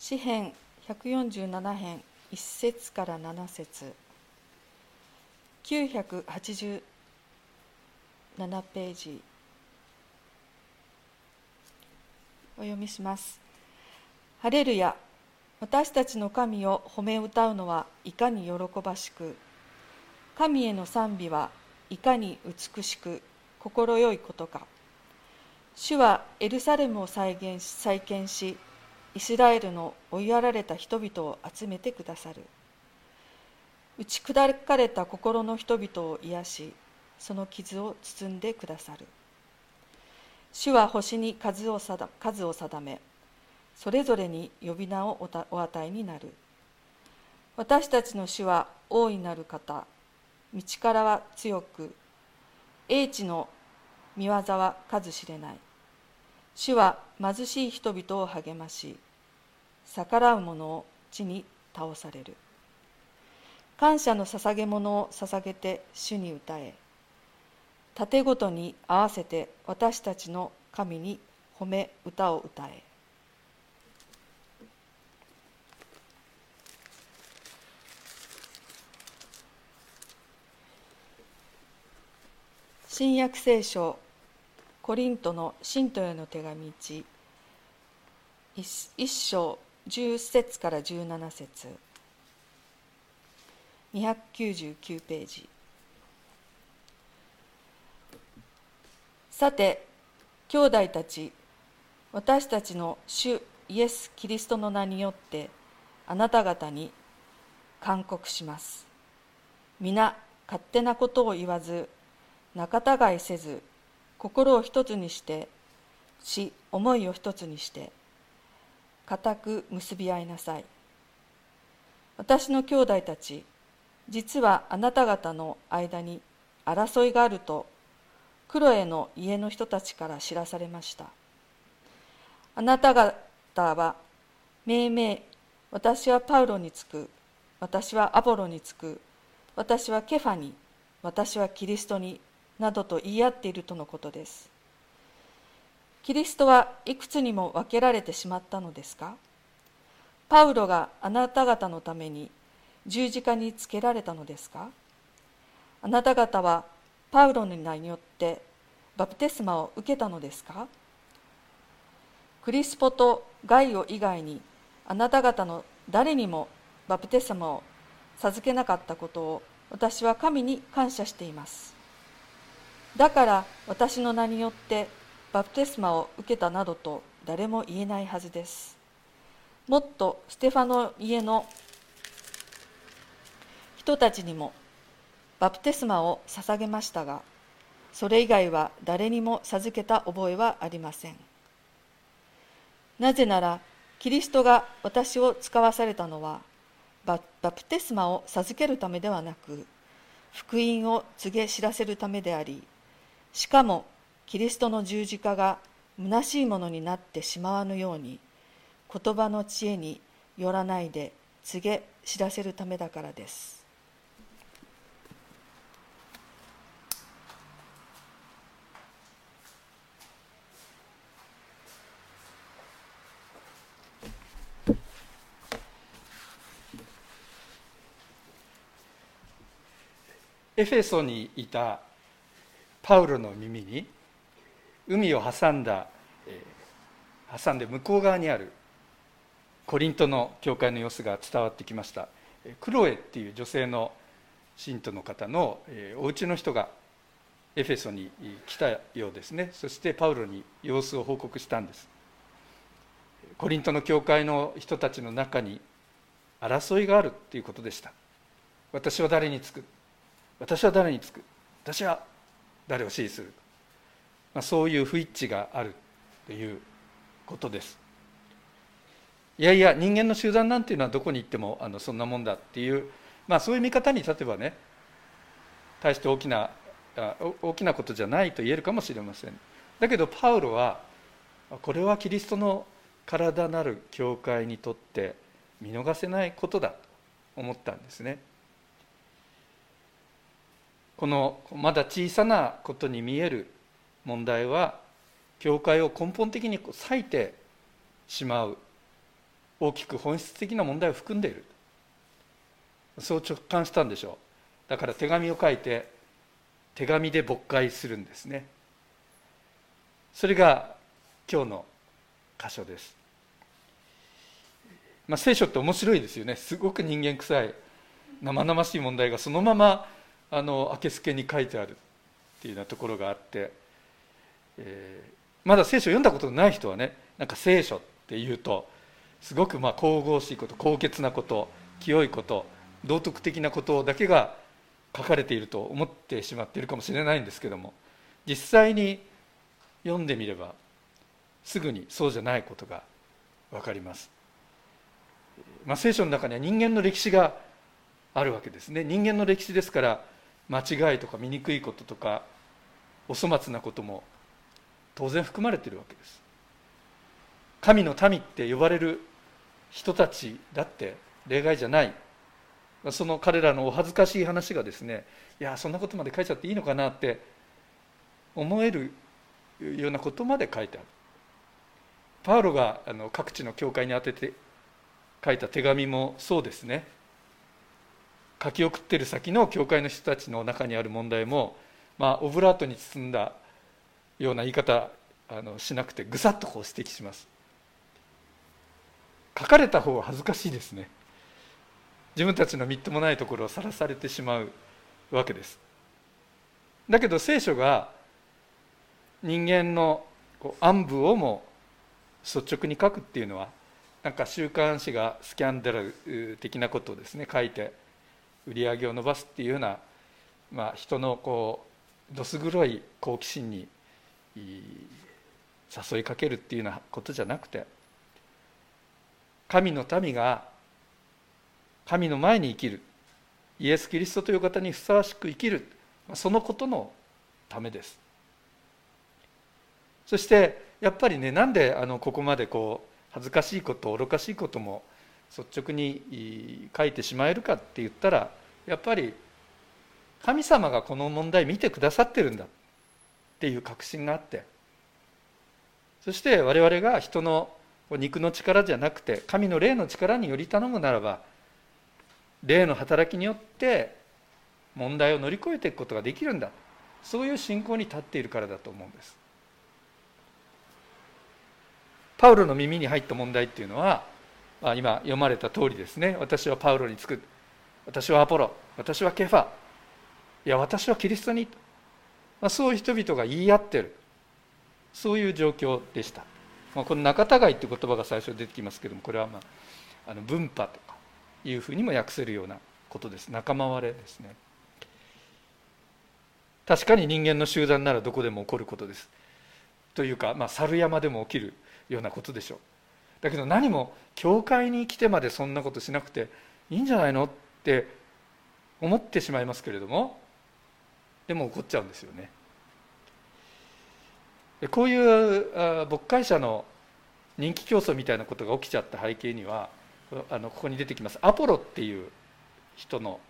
詩編147編1節から7節。987ページ。お読みします。ハレルヤ私たちの神を褒め歌うのはいかに喜ばしく神への賛美はいかに美しく快いことか。主はエルサレムを再現し再建しイスラエルの追いやられた人々を集めてくださる。打ち砕かれた心の人々を癒しその傷を包んでくださる。主は星に数を定数を定めそれぞれに呼び名をお与えになる。私たちの主は大いなる方道からは強く英知の見業は数知れない。主は貧しい人々を励まし逆らう者を地に倒される。感謝の捧げ物を捧げて主に歌え。盾ごとに合わせて私たちの神に褒め歌を歌え。新約聖書コリントの信徒への手紙1一章10節から17節。299ページ。さて兄弟たち私たちの主イエス・キリストの名によってあなた方に勧告します。皆勝手なことを言わず仲違いせず心を一つにしてし思いを一つにして固く結び合いなさい。私の兄弟たち実はあなた方の間に争いがあるとクロエの家の人たちから知らされました。あなた方は命名私はパウロにつく私はアポロにつく私はケファに私はキリストになどと言い合っているとのことです。キリストはいくつにも分けられてしまったのですか？パウロがあなた方のために十字架につけられたのですか？あなた方はパウロの名によってバプテスマを受けたのですか？クリスポとガイオ以外にあなた方の誰にもバプテスマを授けなかったことを私は神に感謝しています。だから私の名によってバプテスマを受けたなどと誰も言えないはずです。もっとステファの家の人たちにもバプテスマを捧げましたがそれ以外は誰にも授けた覚えはありません。なぜならキリストが私を使わされたのはバプテスマを授けるためではなく福音を告げ知らせるためでありしかもキリストの十字架が虚しいものになってしまわぬように言葉の知恵によらないで告げ知らせるためだからです。エフェソにいたパウロの耳に海を挟んだ、え、挟んで向こう側にあるコリントの教会の様子が伝わってきました。クロエっていう女性の信徒の方の、えー、お家の人がエフェソに来たようですね。そしてパウロに様子を報告したんです。コリントの教会の人たちの中に争いがあるっていうことでした。私は誰につく？私は誰につく？私は誰を支持する、まあ、そういう不一致があるということです。いやいや人間の集団なんていうのはどこに行ってもあのそんなもんだっていう、まあ、そういう見方に立てばね大して大きな大きなことじゃないと言えるかもしれません。だけどパウロはこれはキリストの体なる教会にとって見逃せないことだと思ったんですね。このまだ小さなことに見える問題は教会を根本的に裂いてしまう大きく本質的な問題を含んでいる。そう直感したんでしょう。だから手紙を書いて手紙で勃会するんですね。それが今日の箇所です、まあ、聖書って面白いですよね。すごく人間臭い生々しい問題がそのままあの明けすけに書いてあるっていうようなところがあって、えー、まだ聖書を読んだことのない人はねなんか聖書っていうとすごくまあ神々しいこと高潔なこと清いこと道徳的なことだけが書かれていると思ってしまっているかもしれないんですけども実際に読んでみればすぐにそうじゃないことが分かります、まあ、聖書の中には人間の歴史があるわけですね。人間の歴史ですから間違いとか醜いこととかお粗末なことも当然含まれているわけです。神の民って呼ばれる人たちだって例外じゃない。その彼らのお恥ずかしい話がですねいやそんなことまで書いちゃっていいのかなって思えるようなことまで書いてある。パウロがあの各地の教会に宛てて書いた手紙もそうですね。書き送ってる先の教会の人たちの中にある問題も、まあ、オブラートに包んだような言い方あのしなくてぐさっとこう指摘します。書かれた方は恥ずかしいですね。自分たちのみっともないところをさらされてしまうわけです。だけど聖書が人間の暗部をも率直に書くっていうのはなんか週刊誌がスキャンダル的なことをですね書いて売り上げを伸ばすっていうような、まあ、人のこうどす黒い好奇心に誘いかけるっていうようなことじゃなくて神の民が神の前に生きるイエス・キリストという方にふさわしく生きるそのことのためです。そしてやっぱりねなんであのここまでこう恥ずかしいこと愚かしいことも率直に書いてしまえるかって言ったらやっぱり神様がこの問題見てくださってるんだっていう確信があってそして我々が人の肉の力じゃなくて神の霊の力により頼むならば霊の働きによって問題を乗り越えていくことができるんだ。そういう信仰に立っているからだと思うんです。パウロの耳に入った問題っていうのはまあ、今読まれた通りですね。私はパウロにつく。私はアポロ。私はケファ。いや私はキリストに、まあ、そういう人々が言い合ってる。そういう状況でした、まあ、この仲違いっていう言葉が最初出てきますけどもこれは、まあ、あの分派とかいうふうにも訳せるようなことです。仲間割れですね。確かに人間の集団ならどこでも起こることです。というか、まあ、猿山でも起きるようなことでしょう。だけど何も教会に来てまでそんなことしなくていいんじゃないのって思ってしまいますけれどもでも起こっちゃうんですよね。こういう牧会者の人気競争みたいなことが起きちゃった背景にはあのここに出てきます。アポロっていう人の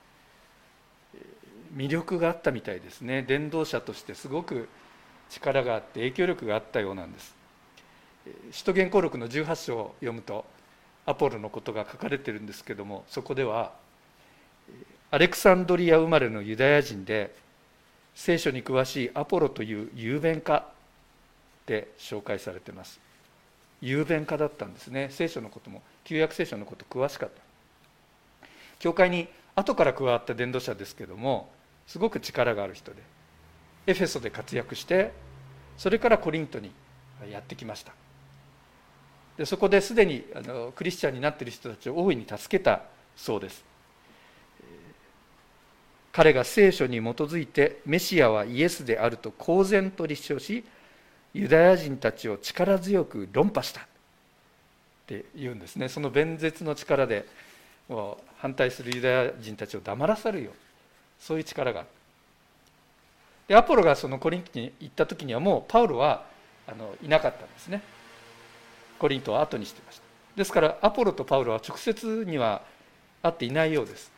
魅力があったみたいですね。伝道者としてすごく力があって影響力があったようなんです。使徒言行録の18章を読むとアポロのことが書かれてるんですけどもそこではアレクサンドリア生まれのユダヤ人で聖書に詳しいアポロという雄弁家で紹介されてます。雄弁家だったんですね。聖書のことも旧約聖書のこと詳しかった。教会に後から加わった伝道者ですけどもすごく力がある人でエフェソで活躍してそれからコリントにやってきました。でそこですでにあのクリスチャンになっている人たちを大いに助けたそうです。彼が聖書に基づいてメシアはイエスであると公然と立証しユダヤ人たちを力強く論破した。って言うんですね。その弁舌の力で反対するユダヤ人たちを黙らさるよ。そういう力が。あるでアポロがそのコリントに行った時にはもうパウロはあのいなかったんですね。コリントは後にしてました。ですからアポロとパウロは直接には会っていないようです。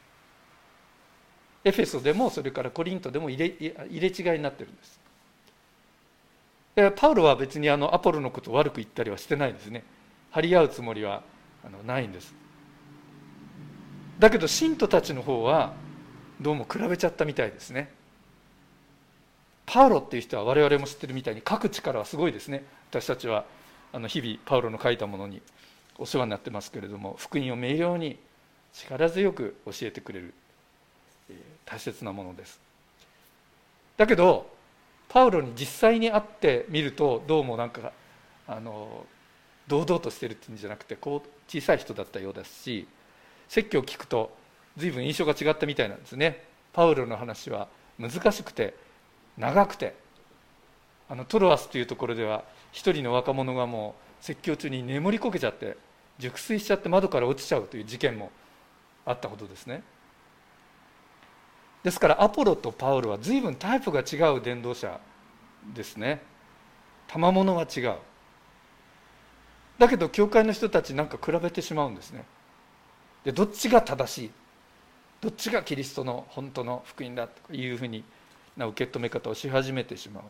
エフェソでもそれからコリントでも入れ入れ違いになってるんです。パウロは別にあのアポロのことを悪く言ったりはしてないんですね。張り合うつもりはあのないんです。だけど信徒たちの方はどうも比べちゃったみたいですね。パウロっていう人は我々も知ってるみたいに書く力はすごいですね。私たちは。あの日々パウロの書いたものにお世話になってますけれども福音を明瞭に力強く教えてくれる大切なものです。だけどパウロに実際に会ってみるとどうもなんかあの堂々としてるっていうんじゃなくてこう小さい人だったようですし説教を聞くと随分印象が違ったみたいなんですね。パウロの話は難しくて長くてあのトロアスというところでは一人の若者がもう説教中に眠りこけちゃって熟睡しちゃって窓から落ちちゃうという事件もあったほどですね。ですからアポロとパウロは随分タイプが違う伝道者ですね。賜物は違う。だけど教会の人たちなんか比べてしまうんですね。でどっちが正しい？どっちがキリストの本当の福音だというふうな受け止め方をし始めてしまう。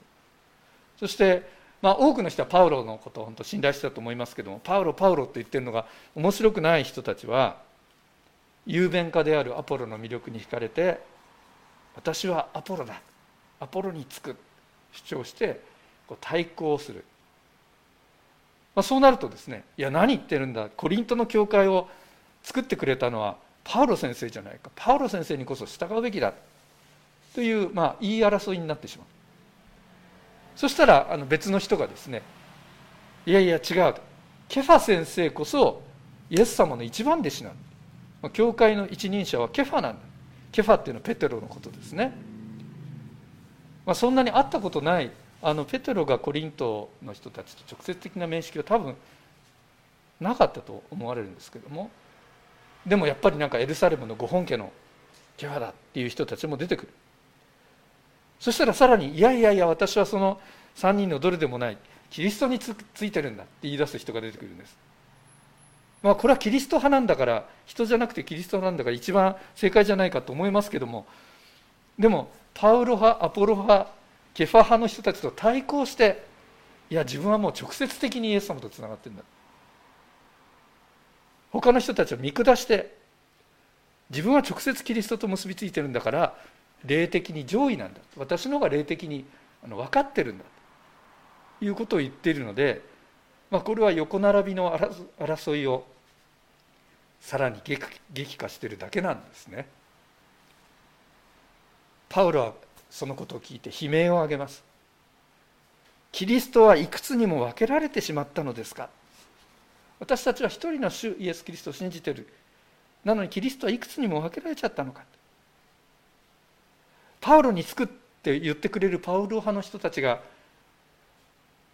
そしてまあ多くの人はパウロのことを本当信頼してたと思いますけどもパウロパウロと言ってるのが面白くない人たちは雄弁家であるアポロの魅力に惹かれて私はアポロだアポロにつく主張してこう対抗する、まあ、そうなるとですねいや何言ってるんだコリントの教会を作ってくれたのはパウロ先生じゃないかパウロ先生にこそ従うべきだという、まあ、言い争いになってしまう。そしたらあの別の人がですねいやいや違うと。ケファ先生こそイエス様の一番弟子なんだ。教会の一人者はケファなんだ。ケファっていうのはペテロのことですね、まあ、そんなに会ったことないあのペテロがコリントの人たちと直接的な面識は多分なかったと思われるんですけども。でもやっぱりなんかエルサレムのご本家のケファだっていう人たちも出てくる。そしたらさらにいやいやいや私はその3人のどれでもないキリストにつついてるんだって言い出す人が出てくるんです。まあこれはキリスト派なんだから人じゃなくてキリスト派なんだから一番正解じゃないかと思いますけどもでもパウロ派アポロ派ケファ派の人たちと対抗していや自分はもう直接的にイエス様とつながってるんだ。他の人たちを見下して自分は直接キリストと結びついてるんだから霊的に上位なんだ。私の方が霊的に分かってるんだ。ということを言っているので、まあ、これは横並びの争いをさらに激化しているだけなんですね。パウロはそのことを聞いて悲鳴を上げます。キリストはいくつにも分けられてしまったのですか。私たちは一人の主イエス・キリストを信じてる。なのにキリストはいくつにも分けられちゃったのか。パウロに救って言ってくれるパウロ派の人たちが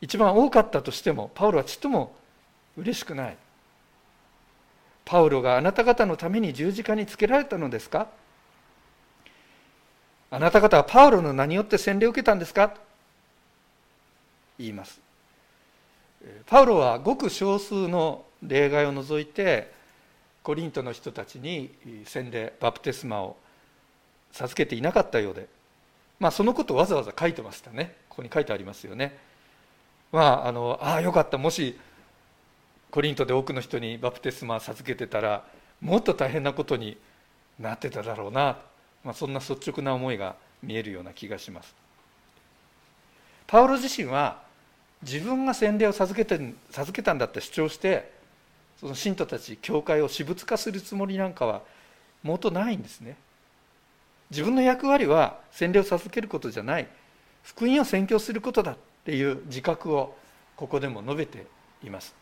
一番多かったとしてもパウロはちっとも嬉しくない。パウロがあなた方のために十字架につけられたのですか？あなた方はパウロの名によって洗礼を受けたんですか？言います。パウロはごく少数の例外を除いてコリントの人たちに洗礼バプテスマを授けていなかったようで、まあ、そのことをわざわざ書いてましたね。ここに書いてありますよね。まああのああよかった。もしコリントで多くの人にバプテスマを授けてたらもっと大変なことになってただろうな、まあ、そんな率直な思いが見えるような気がします。パウロ自身は自分が洗礼を授けて授けたんだって主張してその信徒たち教会を私物化するつもりなんかはもとないんですね。自分の役割は洗礼を授けることじゃない。福音を宣教することだっていう自覚をここでも述べています。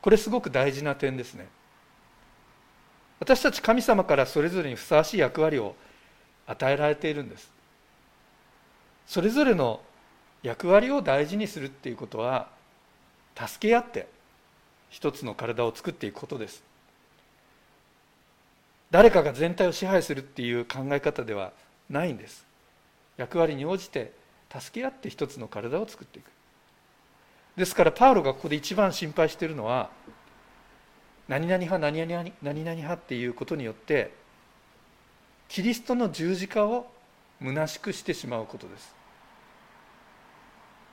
これすごく大事な点ですね。私たち神様からそれぞれにふさわしい役割を与えられているんです。それぞれの役割を大事にするっていうことは助け合って一つの体を作っていくことです。誰かが全体を支配するっていう考え方ではないんです。役割に応じて助け合って一つの体を作っていく。ですからパウロがここで一番心配しているのは何々派何々派何々派っていうことによってキリストの十字架を虚しくしてしまうことです。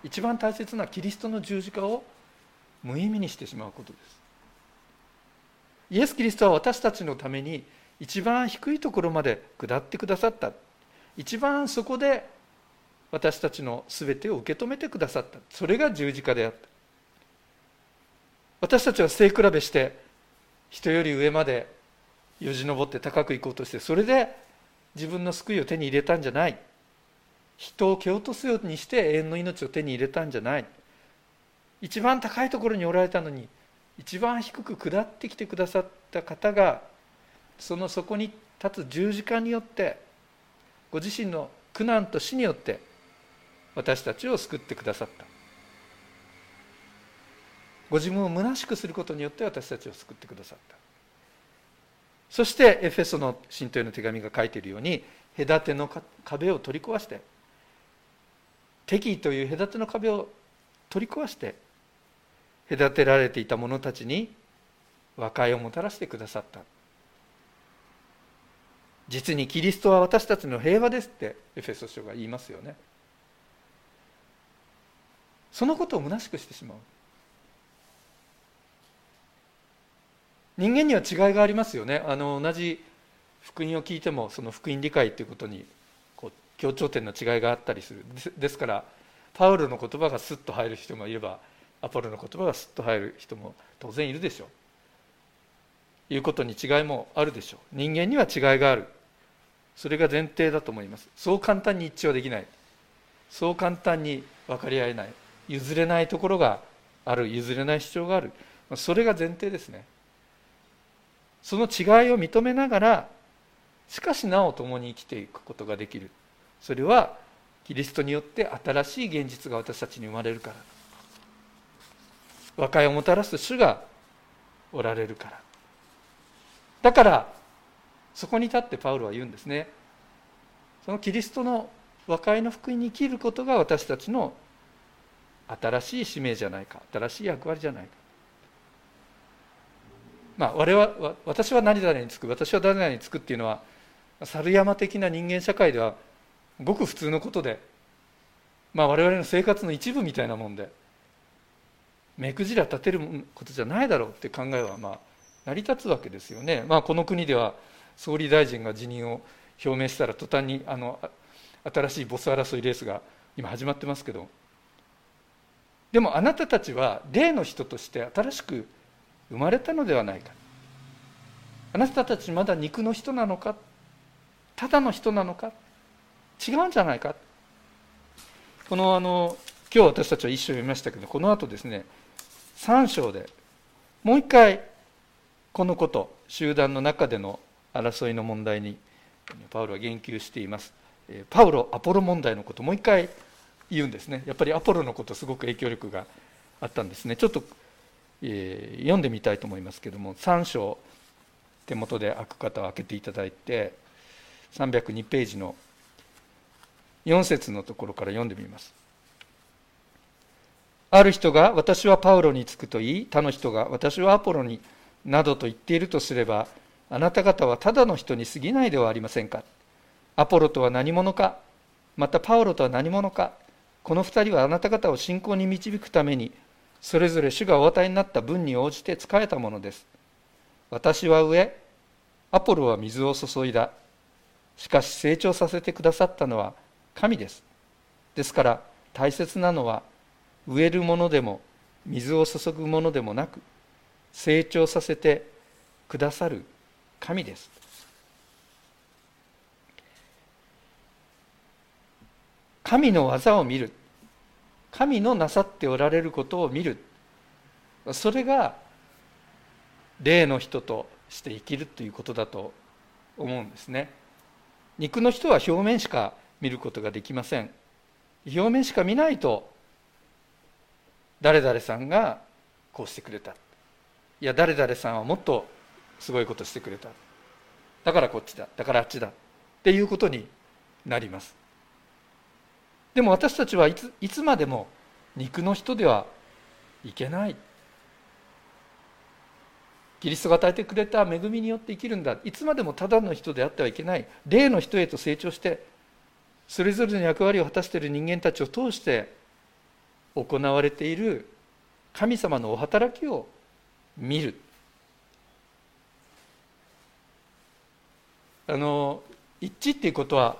一番大切なキリストの十字架を無意味にしてしまうことです。イエス・キリストは私たちのために一番低いところまで下ってくださった。一番そこで私たちの全てを受け止めてくださった。それが十字架であった。私たちは背比べして人より上までよじ登って高く行こうとしてそれで自分の救いを手に入れたんじゃない。人を蹴落とすようにして永遠の命を手に入れたんじゃない。一番高いところにおられたのに一番低く下ってきてくださった方がその底に立つ十字架によってご自身の苦難と死によって私たちを救ってくださった。ご自分を虚しくすることによって私たちを救ってくださった。そしてエフェソの信徒への手紙が書いているように隔ての壁を取り壊して敵意という隔ての壁を取り壊して隔てられていた者たちに和解をもたらしてくださった。実にキリストは私たちの平和ですってエフェソ書が言いますよね。そのことを虚しくしてしまう。人間には違いがありますよね。あの同じ福音を聞いてもその福音理解ということにこう強調点の違いがあったりする。ですからパウロの言葉がスッと入る人もいればアポロの言葉がスッと入る人も当然いるでしょう。いうことに違いもあるでしょう。人間には違いがある。それが前提だと思います。そう簡単に一致はできない。そう簡単に分かり合えない。譲れないところがある。譲れない主張がある。それが前提ですね。その違いを認めながらしかしなお共に生きていくことができる。それはキリストによって新しい現実が私たちに生まれるから。和解をもたらす主がおられるから。だからそこに立ってパウロは言うんですね。そのキリストの和解の福音に生きることが私たちの新しい使命じゃないか新しい役割じゃないか。まあ我々私は何々につく私は誰々につくっていうのは猿山的な人間社会ではごく普通のことで、まあ、我々の生活の一部みたいなもんで目くじら立てることじゃないだろうって考えはまあ成り立つわけですよね。まあ、この国では総理大臣が辞任を表明したら途端にあの新しいボス争いレースが今始まってますけど。でもあなたたちは例の人として新しく生まれたのではないか。あなたたちまだ肉の人なのか。ただの人なのか。違うんじゃないか。このあの今日私たちは一章読みましたけどこの後ですね3章でもう一回このこと集団の中での争いの問題にパウロは言及しています。パウロアポロ問題のこともう一回言うんですね。やっぱりアポロのことすごく影響力があったんですね。ちょっと、えー、読んでみたいと思いますけども3章手元で開く方は開けていただいて302ページの4節のところから読んでみます。ある人が私はパウロにつくと言い他の人が私はアポロになどと言っているとすればあなた方はただの人に過ぎないではありませんか。アポロとは何者かまたパウロとは何者かこの二人はあなた方を信仰に導くためにそれぞれ主がお与えになった分に応じて仕えたものです。私は上アポロは水を注いだ。しかし成長させてくださったのは神です。ですから大切なのは植えるものでも水を注ぐものでもなく成長させてくださる神です。神の技を見る。神のなさっておられることを見る。それが霊の人として生きるということだと思うんですね。肉の人は表面しか見ることができません。表面しか見ないと誰々さんがこうしてくれた。いや誰々さんはもっとすごいことしてくれた。だからこっちだ。だからあっちだ。っていうことになります。でも私たちはいついつまでも肉の人ではいけない。キリストが与えてくれた恵みによって生きるんだ。いつまでもただの人であってはいけない。霊の人へと成長してそれぞれの役割を果たしている人間たちを通して行われている神様のお働きを見る。あの一致っていうことは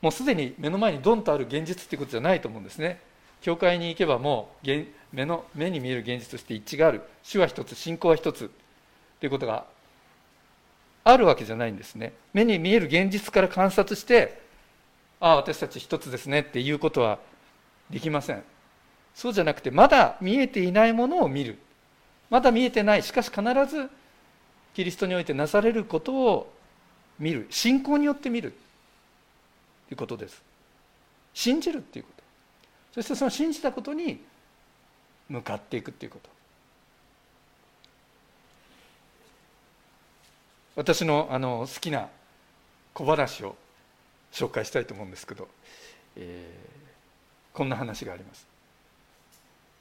もうすでに目の前にドンとある現実っていうことじゃないと思うんですね。教会に行けばもう目の目に見える現実として一致がある。主は一つ信仰は一つ。ということがあるわけじゃないんですね。目に見える現実から観察してああ私たち一つですねっていうことはできません。そうじゃなくてまだ見えていないものを見る。まだ見えてない。しかし必ずキリストにおいてなされることを見る。信仰によって見る。ということです。信じるっていうこと。そしてその信じたことに向かっていくっていうこと。私のあの好きな小話を紹介したいと思うんですけど、えー、こんな話があります。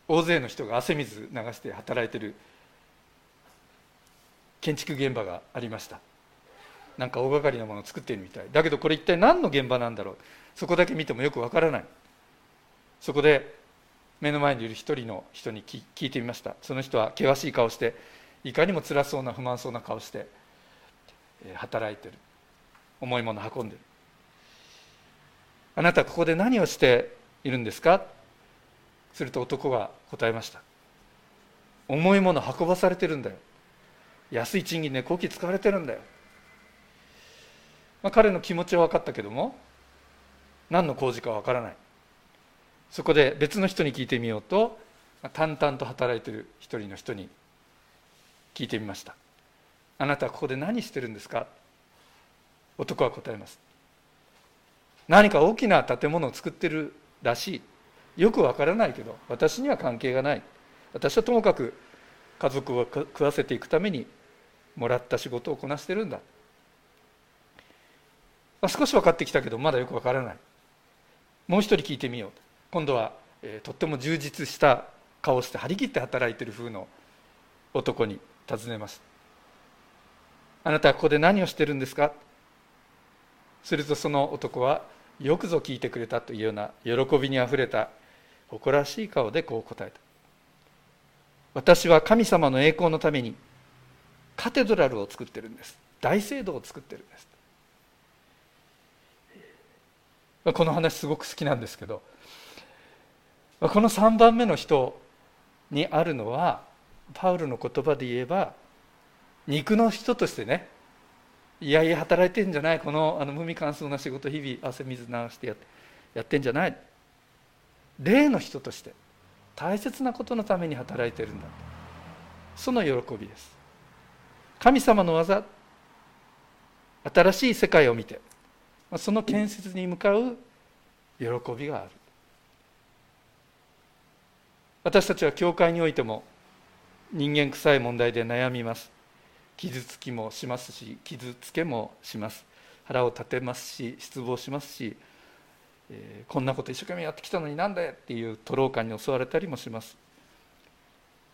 大勢の人が汗水流して働いてる建築現場がありました。なんか大掛かりなものを作っているみたい。だけどこれ一体何の現場なんだろう。そこだけ見てもよくわからない。そこで目の前にいる一人の人に聞いてみました。その人は険しい顔していかにも辛そうな不満そうな顔して働いてる。重いもの運んでる。あなたここで何をしているんですか？すると男が答えました。重いもの運ばされてるんだよ。安い賃金でこき使われてるんだよ、まあ、彼の気持ちは分かったけども何の工事か分からない。そこで別の人に聞いてみようと淡々と働いてる一人の人に聞いてみました。あなたはここで何してるんですか？男は答えます。何か大きな建物を作ってるらしい。よくわからないけど私には関係がない。私はともかく家族を食わせていくためにもらった仕事をこなしてるんだ、まあ、少し分かってきたけどまだよくわからない。もう一人聞いてみよう。今度は、えー、とっても充実した顔して張り切って働いてる風の男に尋ねました。あなたはここで何をしてるんですか？するとその男はよくぞ聞いてくれたというような喜びにあふれた誇らしい顔でこう答えた。私は神様の栄光のためにカテドラルを作ってるんです。大聖堂を作ってるんです。この話すごく好きなんですけどこの3番目の人にあるのはパウルの言葉で言えば肉の人としてねいやいや働いてんじゃない。このあの無味乾燥な仕事日々汗水流してやってやってんじゃない。霊の人として大切なことのために働いているんだその喜びです。神様の技新しい世界を見てその建設に向かう喜びがある。私たちは教会においても人間臭い問題で悩みます。傷つきもしますし傷つけもします。腹を立てますし失望しますし、えー、こんなこと一生懸命やってきたのになんだよっていう徒労感に襲われたりもします、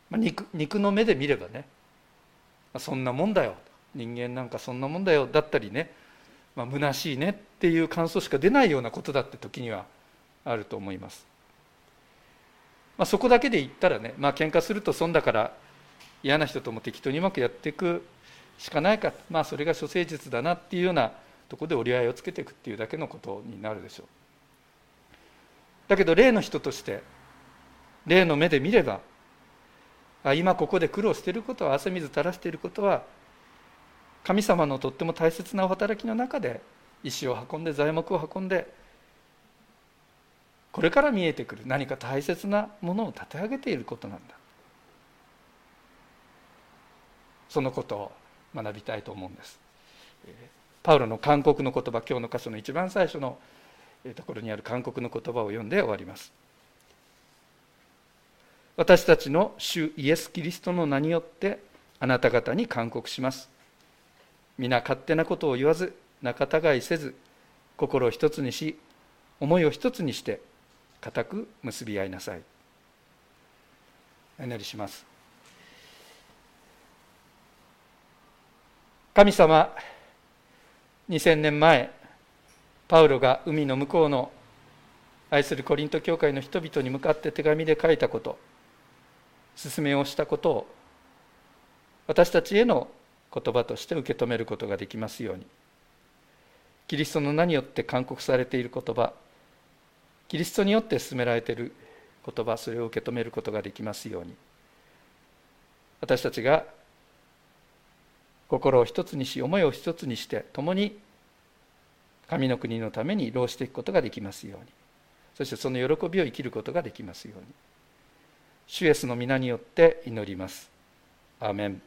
まあ、肉肉の目で見ればね、まあ、そんなもんだよ。人間なんかそんなもんだよだったりね、まあ、虚しいねっていう感想しか出ないようなことだって時にはあると思います、まあ、そこだけで言ったらねまあ喧嘩すると損だから嫌な人とも適当にうまくやっていくしかないか。まあそれが処世術だなっていうようなところで折り合いをつけていくっていうだけのことになるでしょう。だけど例の人として例の目で見ればあ今ここで苦労していることは汗水垂らしていることは神様のとっても大切なお働きの中で石を運んで材木を運んでこれから見えてくる何か大切なものを立て上げていることなんだ。そのことを学びたいと思うんです。パウロの勧告の言葉今日の箇所の一番最初のところにある勧告の言葉を読んで終わります。私たちの主イエス・キリストの名によってあなた方に勧告します。皆勝手なことを言わず仲違いせず心を一つにし思いを一つにして固く結び合いなさい。お祈りします。神様2000年前パウロが海の向こうの愛するコリント教会の人々に向かって手紙で書いたこと勧めをしたことを私たちへの言葉として受け止めることができますように。キリストの名によって勧告されている言葉キリストによって進められている言葉それを受け止めることができますように。私たちが心を一つにし思いを一つにして共に神の国のために労していくことができますように。そしてその喜びを生きることができますように。主イエスの皆によって祈ります。アーメン。